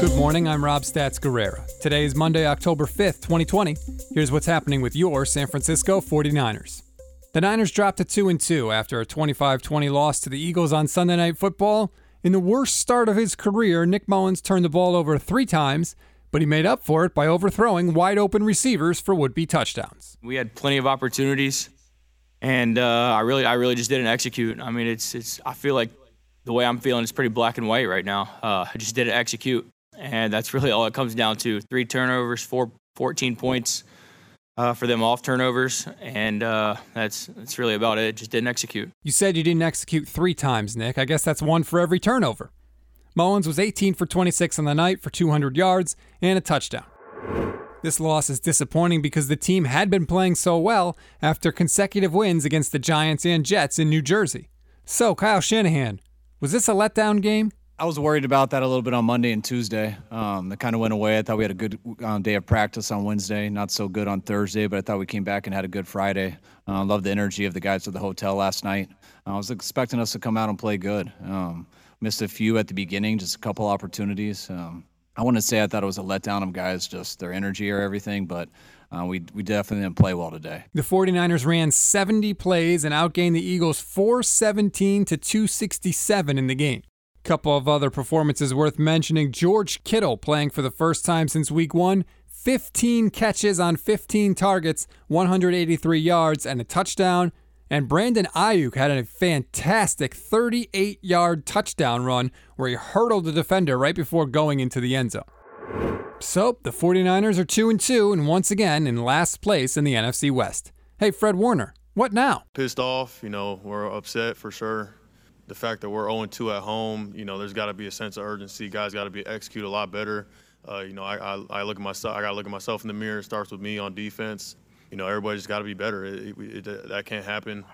Good morning, I'm Rob Stats Guerrera. Today is Monday, October 5th, 2020. Here's what's happening with your San Francisco 49ers. The Niners dropped to 2 and 2 after a 25-20 loss to the Eagles on Sunday Night Football. In the worst start of his career, Nick Mullens turned the ball over 3 times, but he made up for it by overthrowing wide open receivers for would-be touchdowns. We had plenty of opportunities and uh, I really I really just didn't execute. I mean, it's it's I feel like the way I'm feeling is pretty black and white right now. Uh, I just didn't execute and that's really all it comes down to. Three turnovers, four, 14 points uh, for them off turnovers, and uh, that's that's really about it. Just didn't execute. You said you didn't execute three times, Nick. I guess that's one for every turnover. Mullens was 18 for 26 on the night for 200 yards and a touchdown. This loss is disappointing because the team had been playing so well after consecutive wins against the Giants and Jets in New Jersey. So, Kyle Shanahan, was this a letdown game? I was worried about that a little bit on Monday and Tuesday. Um, kind of went away. I thought we had a good um, day of practice on Wednesday, not so good on Thursday, but I thought we came back and had a good Friday. I uh, love the energy of the guys at the hotel last night. Uh, I was expecting us to come out and play good. Um, missed a few at the beginning, just a couple opportunities. Um, I wouldn't say I thought it was a letdown of guys, just their energy or everything, but uh, we, we definitely didn't play well today. The 49ers ran 70 plays and outgained the Eagles 417 to 267 in the game. Couple of other performances worth mentioning George Kittle playing for the first time since week one. 15 catches on 15 targets, 183 yards, and a touchdown. And Brandon Aiyuk had a fantastic 38 yard touchdown run where he hurdled the defender right before going into the end zone. So, the 49ers are 2 and 2 and once again in last place in the NFC West. Hey, Fred Warner, what now? Pissed off, you know, we're upset for sure the fact that we're 0-2 at home, you know, there's got to be a sense of urgency. Guys got to be execute a lot better. Uh, you know, I, I, I, look at myself. I got to look at myself in the mirror. It starts with me on defense. You know, everybody's got to be better. It, it, it, that can't happen.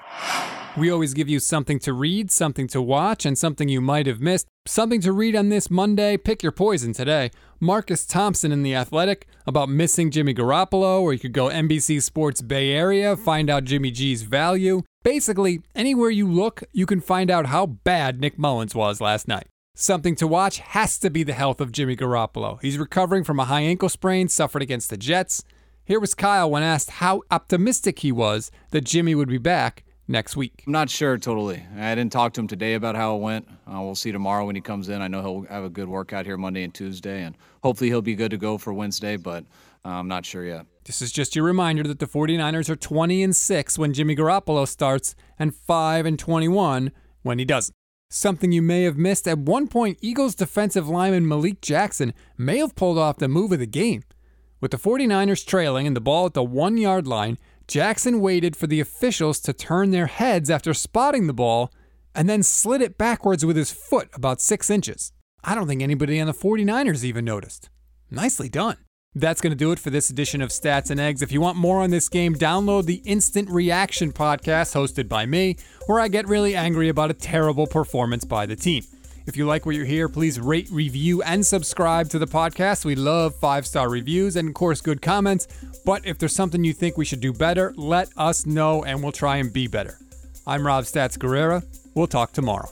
We always give you something to read, something to watch, and something you might have missed. Something to read on this Monday. Pick your poison today. Marcus Thompson in The Athletic about missing Jimmy Garoppolo, or you could go NBC Sports Bay Area, find out Jimmy G's value. Basically, anywhere you look, you can find out how bad Nick Mullens was last night. Something to watch has to be the health of Jimmy Garoppolo. He's recovering from a high ankle sprain suffered against the Jets. Here was Kyle when asked how optimistic he was that Jimmy would be back next week. I'm not sure totally. I didn't talk to him today about how it went. Uh, we'll see tomorrow when he comes in. I know he'll have a good workout here Monday and Tuesday, and hopefully he'll be good to go for Wednesday, but uh, I'm not sure yet. This is just your reminder that the 49ers are 20 and 6 when Jimmy Garoppolo starts and 5 and 21 when he doesn't. Something you may have missed at one point, Eagles defensive lineman Malik Jackson may have pulled off the move of the game. With the 49ers trailing and the ball at the one yard line, Jackson waited for the officials to turn their heads after spotting the ball and then slid it backwards with his foot about six inches. I don't think anybody on the 49ers even noticed. Nicely done. That's going to do it for this edition of Stats and Eggs. If you want more on this game, download the Instant Reaction podcast hosted by me, where I get really angry about a terrible performance by the team. If you like what you hear, please rate, review, and subscribe to the podcast. We love five star reviews and, of course, good comments. But if there's something you think we should do better, let us know and we'll try and be better. I'm Rob Stats Guerrera. We'll talk tomorrow.